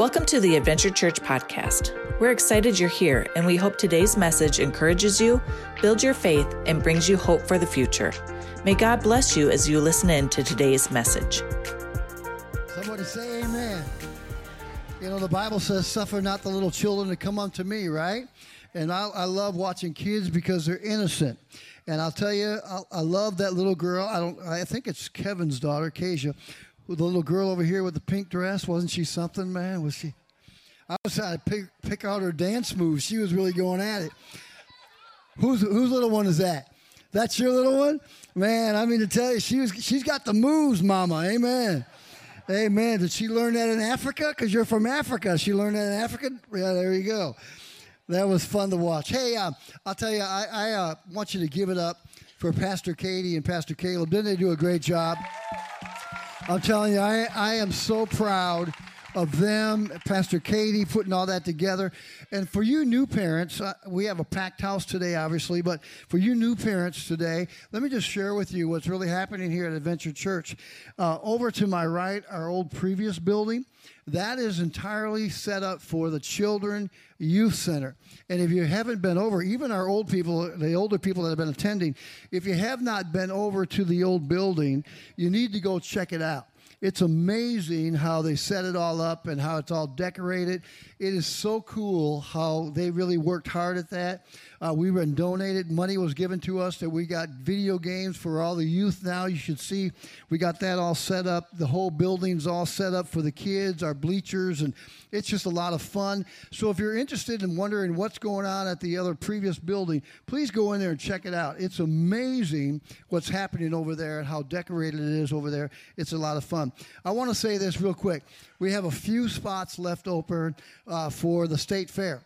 Welcome to the Adventure Church podcast. We're excited you're here, and we hope today's message encourages you, builds your faith, and brings you hope for the future. May God bless you as you listen in to today's message. Somebody say amen. You know, the Bible says, suffer not the little children to come unto me, right? And I, I love watching kids because they're innocent. And I'll tell you, I, I love that little girl. I don't. I think it's Kevin's daughter, Kasia, the little girl over here with the pink dress. Wasn't she something, man? Was she? I was trying to pick, pick out her dance moves. She was really going at it. Whose whose little one is that? That's your little one, man. I mean to tell you, she was she's got the moves, Mama. Amen. Amen. Did she learn that in Africa? Because you're from Africa. She learned that in Africa. Yeah, there you go. That was fun to watch. Hey, uh, I'll tell you, I, I uh, want you to give it up for Pastor Katie and Pastor Caleb. Didn't they do a great job? I'm telling you, I, I am so proud of them, Pastor Katie, putting all that together. And for you new parents, uh, we have a packed house today, obviously, but for you new parents today, let me just share with you what's really happening here at Adventure Church. Uh, over to my right, our old previous building. That is entirely set up for the Children Youth Center. And if you haven't been over, even our old people, the older people that have been attending, if you have not been over to the old building, you need to go check it out. It's amazing how they set it all up and how it's all decorated. It is so cool how they really worked hard at that. Uh, we were donated. Money was given to us that we got video games for all the youth now. You should see we got that all set up. The whole building's all set up for the kids, our bleachers, and it's just a lot of fun. So if you're interested in wondering what's going on at the other previous building, please go in there and check it out. It's amazing what's happening over there and how decorated it is over there. It's a lot of fun. I want to say this real quick. We have a few spots left open uh, for the state fair.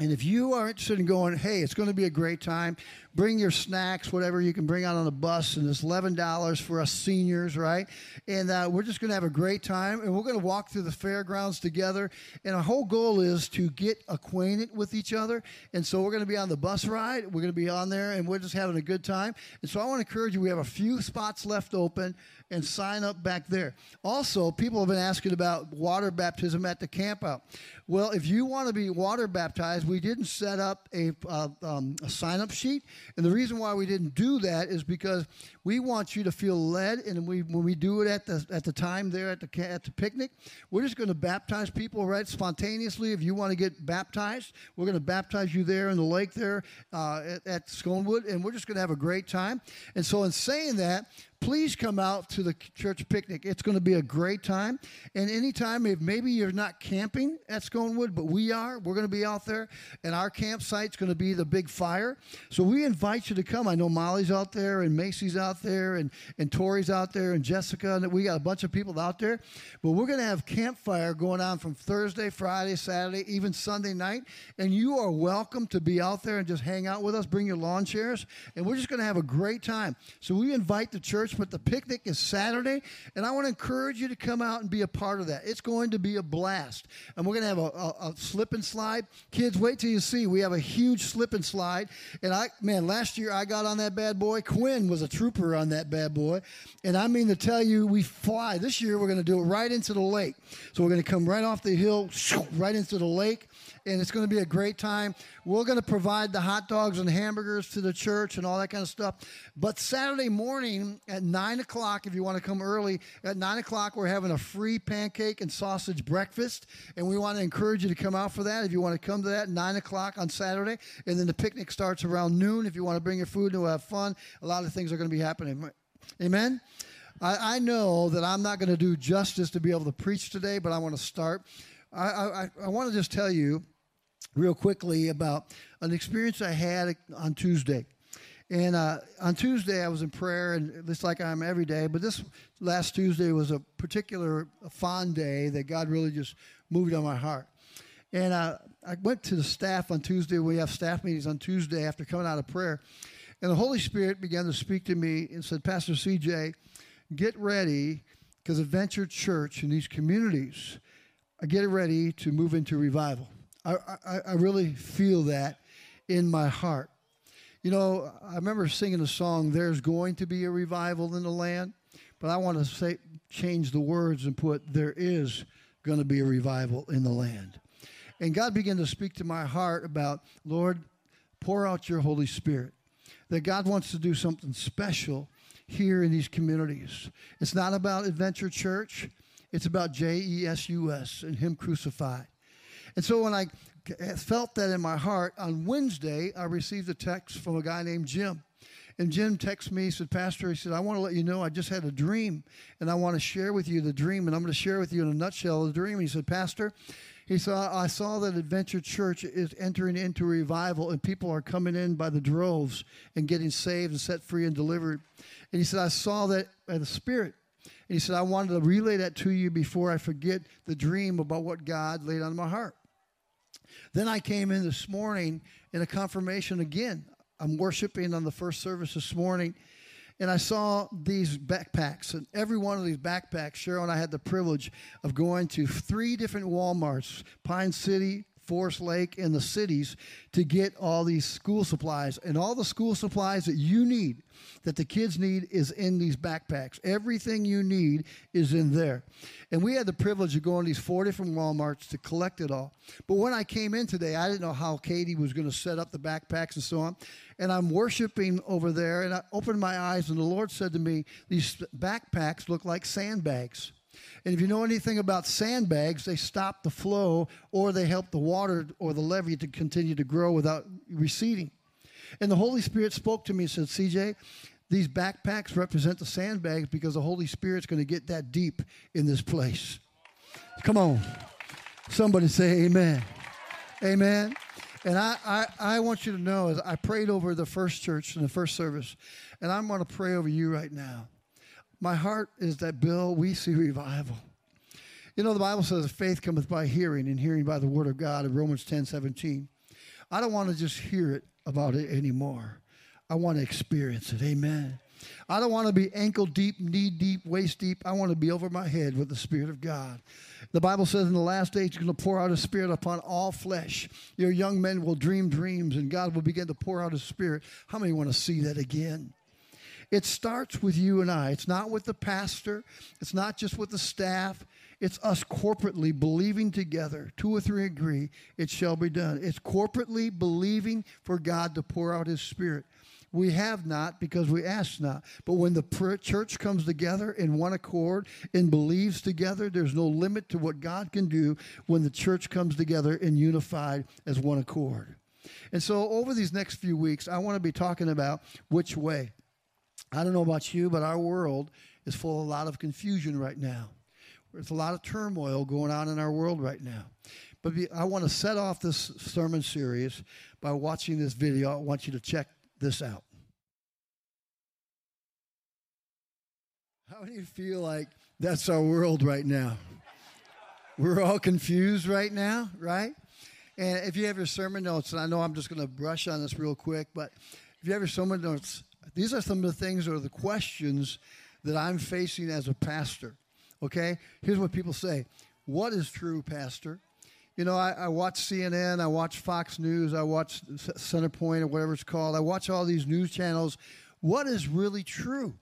And if you are interested in going, hey, it's going to be a great time, bring your snacks, whatever you can bring out on the bus, and it's $11 for us seniors, right? And uh, we're just going to have a great time, and we're going to walk through the fairgrounds together. And our whole goal is to get acquainted with each other. And so we're going to be on the bus ride, we're going to be on there, and we're just having a good time. And so I want to encourage you, we have a few spots left open and sign up back there. Also, people have been asking about water baptism at the campout. Well, if you want to be water baptized, we didn't set up a, uh, um, a sign up sheet. And the reason why we didn't do that is because we want you to feel led. And we, when we do it at the, at the time there at the, at the picnic, we're just going to baptize people right spontaneously. If you want to get baptized, we're going to baptize you there in the lake there uh, at, at. And we're just going to have a great time. And so, in saying that, please come out to the church picnic. It's going to be a great time. And anytime, if maybe you're not camping at Skonewood, but we are, we're going to be out there, and our campsite's going to be the big fire. So we invite you to come. I know Molly's out there, and Macy's out there, and, and Tori's out there, and Jessica, and we got a bunch of people out there. But we're going to have campfire going on from Thursday, Friday, Saturday, even Sunday night. And you are welcome to be out there and just hang out with us. Bring your lawn chairs, and we're just going to have a great time. So we invite the church church, but the picnic is Saturday, and I want to encourage you to come out and be a part of that. It's going to be a blast, and we're going to have a, a, a slip and slide. Kids, wait till you see. We have a huge slip and slide, and I man, last year I got on that bad boy. Quinn was a trooper on that bad boy, and I mean to tell you, we fly. This year we're going to do it right into the lake. So we're going to come right off the hill, right into the lake and it's going to be a great time. We're going to provide the hot dogs and hamburgers to the church and all that kind of stuff. But Saturday morning at 9 o'clock, if you want to come early, at 9 o'clock, we're having a free pancake and sausage breakfast. And we want to encourage you to come out for that if you want to come to that, 9 o'clock on Saturday. And then the picnic starts around noon if you want to bring your food and we'll have fun. A lot of things are going to be happening. Amen? I, I know that I'm not going to do justice to be able to preach today, but I want to start. I, I, I want to just tell you real quickly about an experience I had on Tuesday. And uh, on Tuesday, I was in prayer, and it's like I am every day, but this last Tuesday was a particular fond day that God really just moved on my heart. And uh, I went to the staff on Tuesday. We have staff meetings on Tuesday after coming out of prayer. And the Holy Spirit began to speak to me and said, Pastor CJ, get ready because Adventure Church in these communities are get ready to move into revival. I, I, I really feel that in my heart. You know, I remember singing a song, There's Going to Be a Revival in the Land, but I want to say, change the words and put, There is going to be a revival in the land. And God began to speak to my heart about, Lord, pour out your Holy Spirit. That God wants to do something special here in these communities. It's not about Adventure Church, it's about J E S U S and Him crucified. And so when I felt that in my heart, on Wednesday, I received a text from a guy named Jim. And Jim texted me, he said, Pastor, he said, I want to let you know I just had a dream and I want to share with you the dream. And I'm going to share with you in a nutshell the dream. he said, Pastor, he said, I saw that Adventure Church is entering into revival and people are coming in by the droves and getting saved and set free and delivered. And he said, I saw that by the Spirit. And he said, I wanted to relay that to you before I forget the dream about what God laid on my heart. Then I came in this morning in a confirmation again. I'm worshiping on the first service this morning, and I saw these backpacks. And every one of these backpacks, Cheryl and I had the privilege of going to three different Walmarts Pine City, Forest Lake, and the cities to get all these school supplies. And all the school supplies that you need, that the kids need, is in these backpacks. Everything you need is in there. And we had the privilege of going to these four different Walmarts to collect it all. But when I came in today, I didn't know how Katie was going to set up the backpacks and so on. And I'm worshiping over there, and I opened my eyes, and the Lord said to me, These backpacks look like sandbags. And if you know anything about sandbags, they stop the flow or they help the water or the levee to continue to grow without receding. And the Holy Spirit spoke to me and said, CJ, these backpacks represent the sandbags because the Holy Spirit's going to get that deep in this place. Come on. Somebody say amen. Amen. And I, I, I want you to know, as I prayed over the first church in the first service, and I'm going to pray over you right now. My heart is that, Bill, we see revival. You know, the Bible says faith cometh by hearing, and hearing by the word of God in Romans 10 17. I don't want to just hear it about it anymore. I want to experience it. Amen. I don't want to be ankle deep, knee deep, waist deep. I want to be over my head with the Spirit of God. The Bible says in the last days, He's going to pour out His Spirit upon all flesh. Your young men will dream dreams, and God will begin to pour out His Spirit. How many want to see that again? It starts with you and I. It's not with the pastor, it's not just with the staff. It's us corporately believing together. Two or three agree, it shall be done. It's corporately believing for God to pour out His Spirit. We have not because we ask not. But when the church comes together in one accord and believes together, there's no limit to what God can do when the church comes together and unified as one accord. And so, over these next few weeks, I want to be talking about which way. I don't know about you, but our world is full of a lot of confusion right now. There's a lot of turmoil going on in our world right now. But I want to set off this sermon series by watching this video. I want you to check this out. How do you feel like that's our world right now? We're all confused right now, right? And if you have your sermon notes, and I know I'm just going to brush on this real quick, but if you have your sermon notes, these are some of the things or the questions that I'm facing as a pastor. Okay? Here's what people say What is true, Pastor? You know, I, I, watch CNN, I watch Fox News, I watch Centerpoint or whatever it's called. I watch all these news channels. What is really true?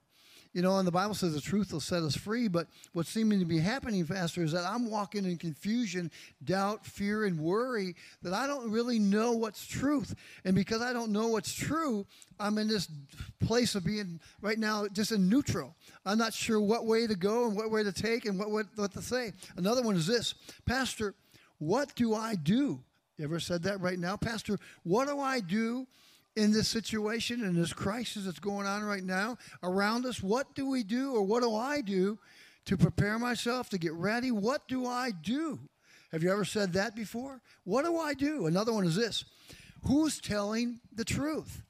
You know, and the Bible says the truth will set us free, but what's seeming to be happening, Pastor, is that I'm walking in confusion, doubt, fear, and worry that I don't really know what's truth. And because I don't know what's true, I'm in this place of being right now just in neutral. I'm not sure what way to go and what way to take and what, what, what to say. Another one is this Pastor, what do I do? You ever said that right now? Pastor, what do I do in this situation, in this crisis that's going on right now around us? What do we do, or what do I do to prepare myself to get ready? What do I do? Have you ever said that before? What do I do? Another one is this Who's telling the truth?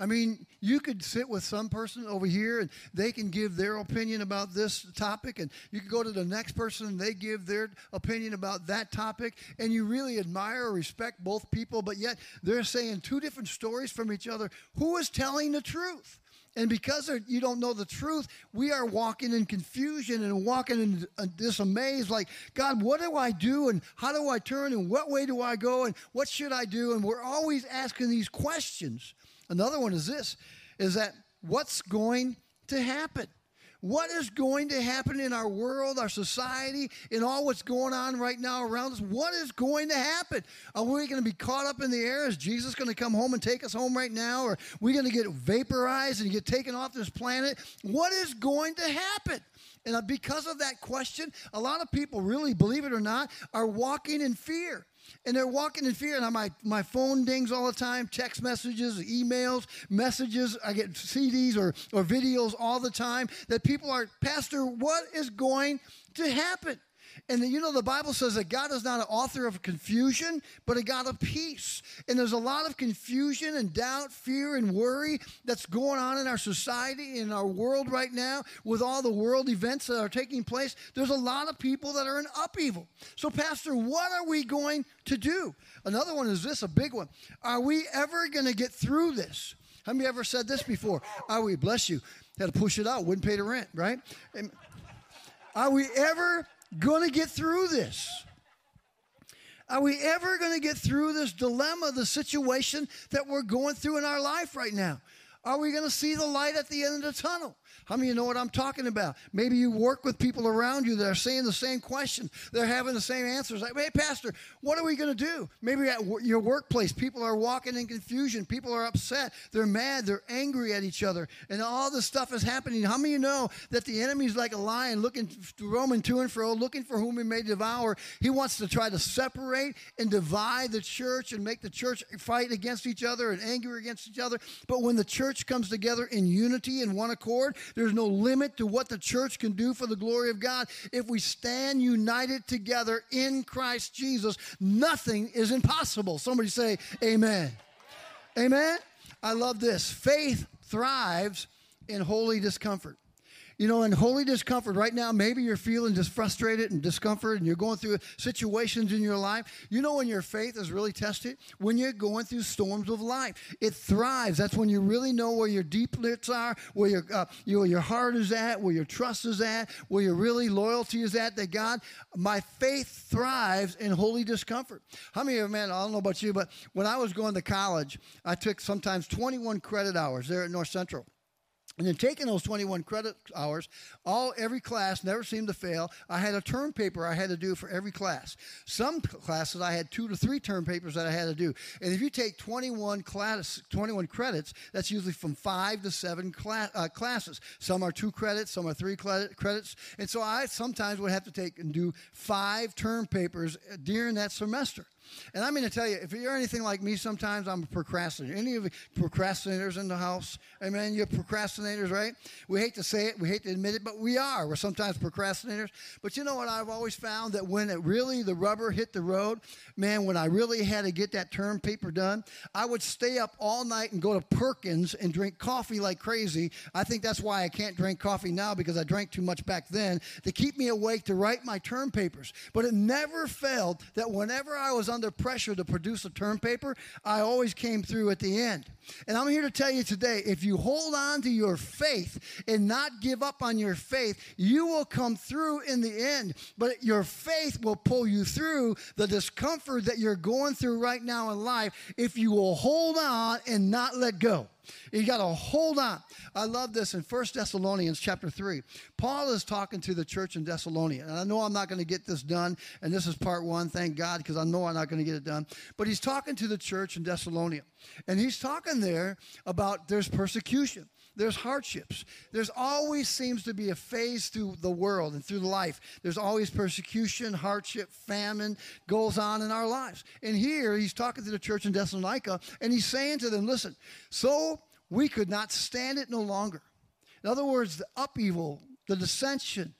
I mean, you could sit with some person over here and they can give their opinion about this topic, and you could go to the next person and they give their opinion about that topic, and you really admire or respect both people, but yet they're saying two different stories from each other. Who is telling the truth? And because you don't know the truth, we are walking in confusion and walking in this amaze like, God, what do I do? And how do I turn? And what way do I go? And what should I do? And we're always asking these questions. Another one is this is that what's going to happen? What is going to happen in our world, our society, in all what's going on right now around us? What is going to happen? Are we going to be caught up in the air? Is Jesus going to come home and take us home right now? Or are we going to get vaporized and get taken off this planet? What is going to happen? And uh, because of that question, a lot of people, really, believe it or not, are walking in fear. And they're walking in fear. And my, my phone dings all the time text messages, emails, messages. I get CDs or, or videos all the time that people are, Pastor, what is going to happen? And you know, the Bible says that God is not an author of confusion, but a God of peace. And there's a lot of confusion and doubt, fear, and worry that's going on in our society, in our world right now, with all the world events that are taking place. There's a lot of people that are in upheaval. So, Pastor, what are we going to do? Another one is this a big one. Are we ever going to get through this? Have you ever said this before? Are we, bless you, had to push it out, wouldn't pay the rent, right? And are we ever going to get through this? Are we ever going to get through this dilemma, the situation that we're going through in our life right now? Are we going to see the light at the end of the tunnel? How many of you know what I'm talking about? Maybe you work with people around you that are saying the same question. They're having the same answers. Like, hey, Pastor, what are we going to do? Maybe at your workplace, people are walking in confusion. People are upset. They're mad. They're angry at each other. And all this stuff is happening. How many you know that the enemy's like a lion looking, roaming to and fro, looking for whom he may devour? He wants to try to separate and divide the church and make the church fight against each other and angry against each other. But when the church comes together in unity and one accord, there's no limit to what the church can do for the glory of God. If we stand united together in Christ Jesus, nothing is impossible. Somebody say, Amen. Amen. I love this. Faith thrives in holy discomfort. You know, in holy discomfort right now, maybe you're feeling just frustrated and discomfort and you're going through situations in your life. You know when your faith is really tested? When you're going through storms of life. It thrives. That's when you really know where your deep roots are, where your, uh, you your heart is at, where your trust is at, where your really loyalty is at, that God, my faith thrives in holy discomfort. How many of you, man, I don't know about you, but when I was going to college, I took sometimes 21 credit hours there at North Central. And then taking those 21 credit hours, all every class never seemed to fail. I had a term paper I had to do for every class. Some classes I had two to three term papers that I had to do. And if you take 21 class, 21 credits, that's usually from five to seven class, uh, classes. Some are two credits, some are three credits. And so I sometimes would have to take and do five term papers during that semester. And I'm going to tell you, if you're anything like me, sometimes I'm a procrastinator. Any of the procrastinators in the house? Amen. You're procrastinators, right? We hate to say it, we hate to admit it, but we are. We're sometimes procrastinators. But you know what? I've always found that when it really the rubber hit the road, man, when I really had to get that term paper done, I would stay up all night and go to Perkins and drink coffee like crazy. I think that's why I can't drink coffee now because I drank too much back then to keep me awake to write my term papers. But it never failed that whenever I was under pressure to produce a term paper, I always came through at the end. And I'm here to tell you today if you hold on to your faith and not give up on your faith, you will come through in the end. But your faith will pull you through the discomfort that you're going through right now in life if you will hold on and not let go. You got to hold on. I love this in First Thessalonians chapter 3. Paul is talking to the church in Thessalonia. And I know I'm not going to get this done. And this is part one, thank God, because I know I'm not going to get it done. But he's talking to the church in Thessalonia. And he's talking there about there's persecution there's hardships. There's always seems to be a phase through the world and through life. There's always persecution, hardship, famine goes on in our lives. And here he's talking to the church in Thessalonica and he's saying to them, listen, so we could not stand it no longer. In other words, the upheaval, the dissension,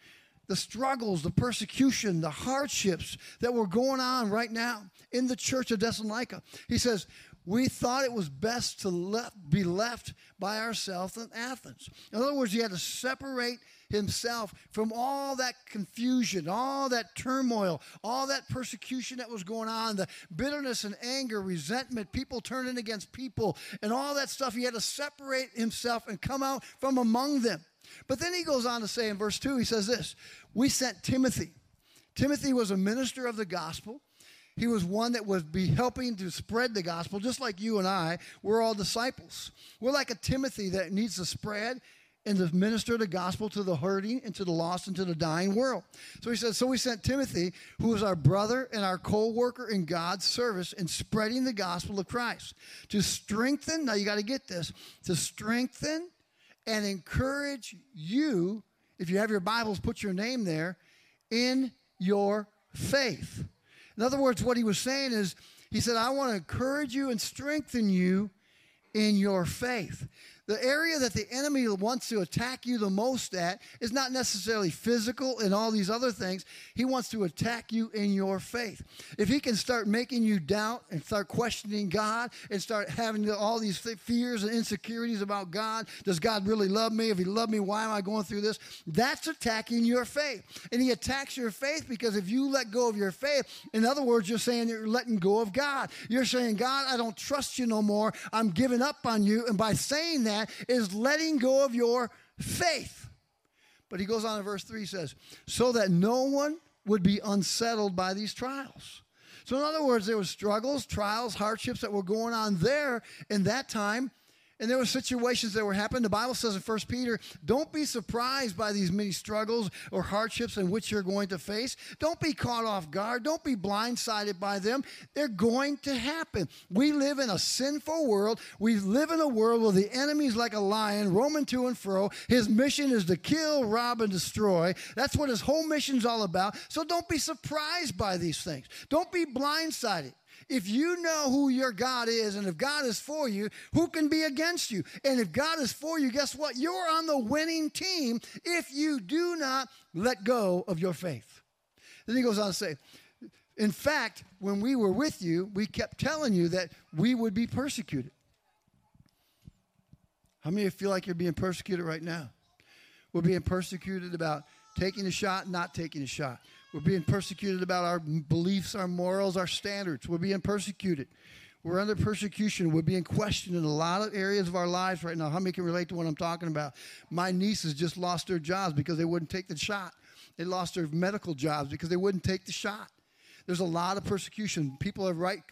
the struggles, the persecution, the hardships that were going on right now in the church of Thessalonica. He says, we thought it was best to left, be left by ourselves in Athens. In other words, he had to separate himself from all that confusion, all that turmoil, all that persecution that was going on, the bitterness and anger, resentment, people turning against people, and all that stuff. He had to separate himself and come out from among them. But then he goes on to say in verse 2, he says this We sent Timothy. Timothy was a minister of the gospel. He was one that would be helping to spread the gospel, just like you and I. We're all disciples. We're like a Timothy that needs to spread and to minister the gospel to the hurting and to the lost and to the dying world. So he says, So we sent Timothy, who is our brother and our co worker in God's service in spreading the gospel of Christ, to strengthen, now you got to get this, to strengthen and encourage you. If you have your Bibles, put your name there in your faith. In other words, what he was saying is, he said, I want to encourage you and strengthen you in your faith. The area that the enemy wants to attack you the most at is not necessarily physical and all these other things. He wants to attack you in your faith. If he can start making you doubt and start questioning God and start having all these fears and insecurities about God, does God really love me? If he loved me, why am I going through this? That's attacking your faith. And he attacks your faith because if you let go of your faith, in other words, you're saying you're letting go of God. You're saying, God, I don't trust you no more. I'm giving up on you. And by saying that, that is letting go of your faith. But he goes on in verse 3 says, so that no one would be unsettled by these trials. So, in other words, there were struggles, trials, hardships that were going on there in that time and there were situations that were happening. The Bible says in 1 Peter, don't be surprised by these many struggles or hardships in which you're going to face. Don't be caught off guard. Don't be blindsided by them. They're going to happen. We live in a sinful world. We live in a world where the enemy is like a lion, roaming to and fro. His mission is to kill, rob, and destroy. That's what his whole mission's all about. So don't be surprised by these things. Don't be blindsided. If you know who your God is and if God is for you, who can be against you? And if God is for you, guess what? You're on the winning team if you do not let go of your faith. Then he goes on to say, in fact, when we were with you, we kept telling you that we would be persecuted. How many of you feel like you're being persecuted right now? We're being persecuted about taking a shot, not taking a shot. We're being persecuted about our beliefs, our morals, our standards. We're being persecuted. We're under persecution. We're being questioned in a lot of areas of our lives right now. How many can relate to what I'm talking about? My nieces just lost their jobs because they wouldn't take the shot. They lost their medical jobs because they wouldn't take the shot. There's a lot of persecution. People are, write,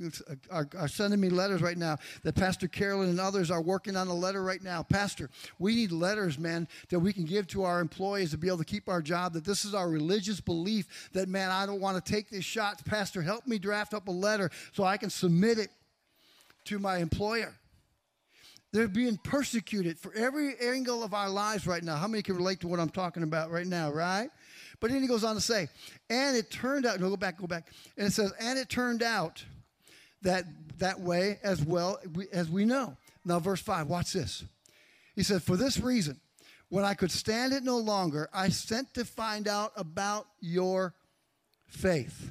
are, are sending me letters right now that Pastor Carolyn and others are working on a letter right now. Pastor, we need letters, man, that we can give to our employees to be able to keep our job, that this is our religious belief that, man, I don't want to take this shot. Pastor, help me draft up a letter so I can submit it to my employer. They're being persecuted for every angle of our lives right now. How many can relate to what I'm talking about right now, right? But then he goes on to say, and it turned out, no, go back, go back. And it says, and it turned out that that way as well as we know. Now, verse 5, watch this. He said, For this reason, when I could stand it no longer, I sent to find out about your faith.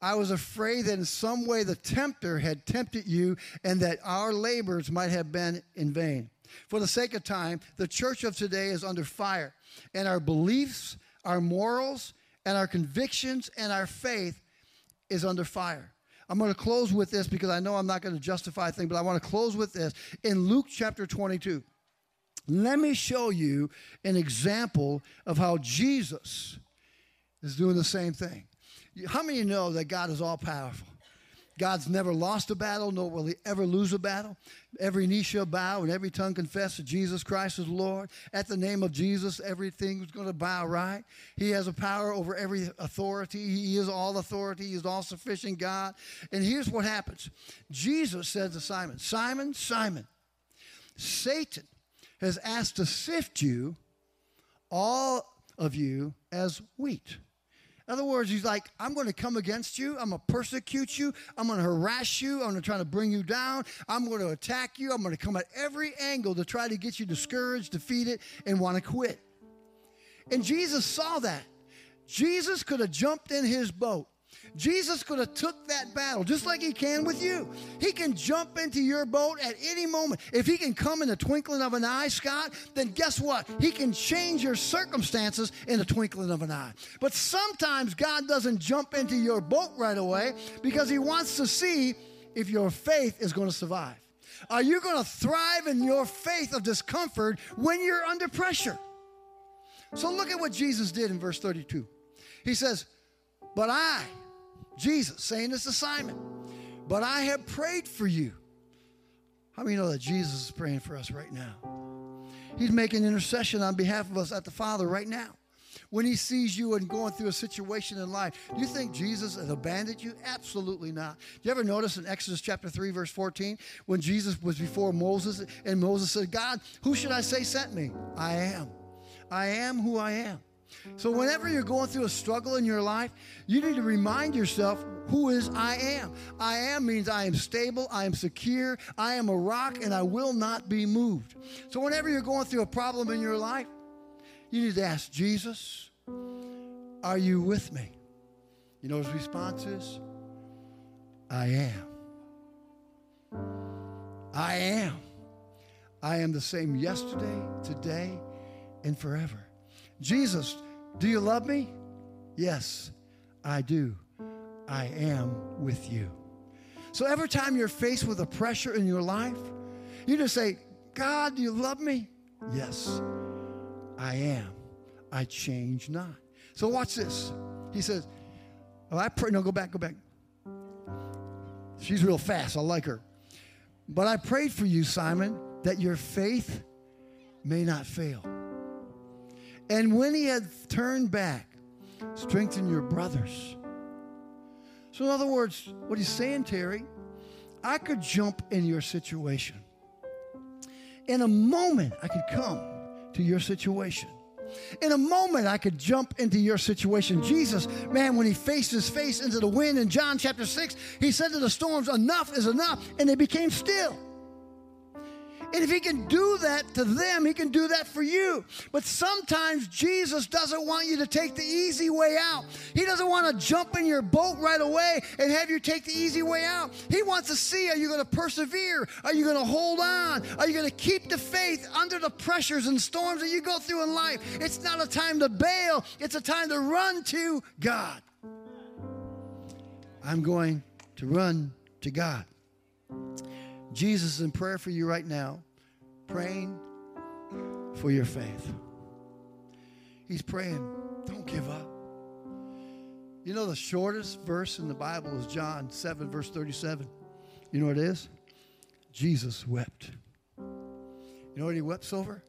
I was afraid that in some way the tempter had tempted you and that our labors might have been in vain. For the sake of time, the church of today is under fire, and our beliefs our morals and our convictions and our faith is under fire. I'm going to close with this because I know I'm not going to justify things, but I want to close with this. In Luke chapter 22, let me show you an example of how Jesus is doing the same thing. How many know that God is all powerful? God's never lost a battle, nor will he ever lose a battle. Every knee shall bow and every tongue confess that Jesus Christ is Lord. At the name of Jesus, everything is going to bow right. He has a power over every authority. He is all authority. He is all sufficient God. And here's what happens Jesus said to Simon, Simon, Simon, Satan has asked to sift you, all of you, as wheat. In other words, he's like, I'm going to come against you. I'm going to persecute you. I'm going to harass you. I'm going to try to bring you down. I'm going to attack you. I'm going to come at every angle to try to get you discouraged, defeated, and want to quit. And Jesus saw that. Jesus could have jumped in his boat Jesus could have took that battle just like he can with you. He can jump into your boat at any moment. If he can come in the twinkling of an eye, Scott, then guess what? He can change your circumstances in the twinkling of an eye. But sometimes God doesn't jump into your boat right away because he wants to see if your faith is going to survive. Are you going to thrive in your faith of discomfort when you're under pressure? So look at what Jesus did in verse 32. He says, But I, Jesus saying this to Simon, but I have prayed for you. How many know that Jesus is praying for us right now? He's making intercession on behalf of us at the Father right now. When he sees you and going through a situation in life, do you think Jesus has abandoned you? Absolutely not. Do you ever notice in Exodus chapter 3, verse 14, when Jesus was before Moses and Moses said, God, who should I say sent me? I am. I am who I am. So, whenever you're going through a struggle in your life, you need to remind yourself who is I am. I am means I am stable, I am secure, I am a rock, and I will not be moved. So, whenever you're going through a problem in your life, you need to ask Jesus, Are you with me? You know his response is, I am. I am. I am the same yesterday, today, and forever. Jesus, do you love me? Yes, I do. I am with you. So every time you're faced with a pressure in your life, you just say, God, do you love me? Yes, I am. I change not. So watch this. He says, oh, I pray. No, go back, go back. She's real fast. I like her. But I prayed for you, Simon, that your faith may not fail. And when he had turned back, strengthen your brothers. So, in other words, what he's saying, Terry, I could jump in your situation. In a moment, I could come to your situation. In a moment, I could jump into your situation. Jesus, man, when he faced his face into the wind in John chapter 6, he said to the storms, Enough is enough, and they became still. And if he can do that to them, he can do that for you. But sometimes Jesus doesn't want you to take the easy way out. He doesn't want to jump in your boat right away and have you take the easy way out. He wants to see are you going to persevere? Are you going to hold on? Are you going to keep the faith under the pressures and storms that you go through in life? It's not a time to bail, it's a time to run to God. I'm going to run to God. Jesus is in prayer for you right now, praying for your faith. He's praying, don't give up. You know, the shortest verse in the Bible is John 7, verse 37. You know what it is? Jesus wept. You know what he weeps over?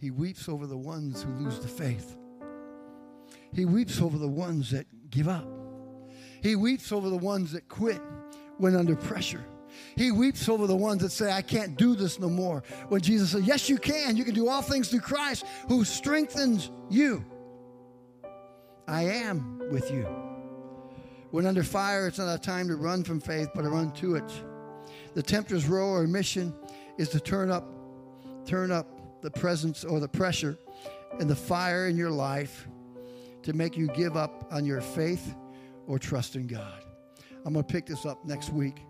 He weeps over the ones who lose the faith. He weeps over the ones that give up. He weeps over the ones that quit when under pressure. He weeps over the ones that say, I can't do this no more. When Jesus said, Yes, you can. You can do all things through Christ who strengthens you. I am with you. When under fire, it's not a time to run from faith, but to run to it. The tempter's role or mission is to turn up, turn up the presence or the pressure and the fire in your life to make you give up on your faith or trust in God. I'm going to pick this up next week.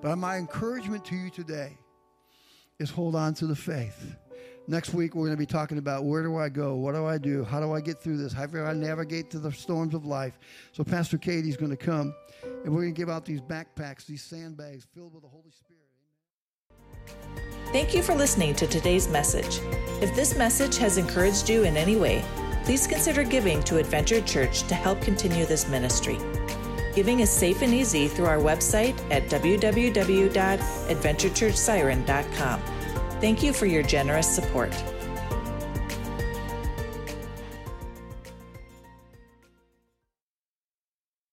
But my encouragement to you today is hold on to the faith. Next week, we're going to be talking about where do I go? What do I do? How do I get through this? How do I navigate through the storms of life? So, Pastor Katie's going to come and we're going to give out these backpacks, these sandbags filled with the Holy Spirit. Thank you for listening to today's message. If this message has encouraged you in any way, please consider giving to Adventure Church to help continue this ministry. Giving is safe and easy through our website at www.adventurechurchsiren.com. Thank you for your generous support.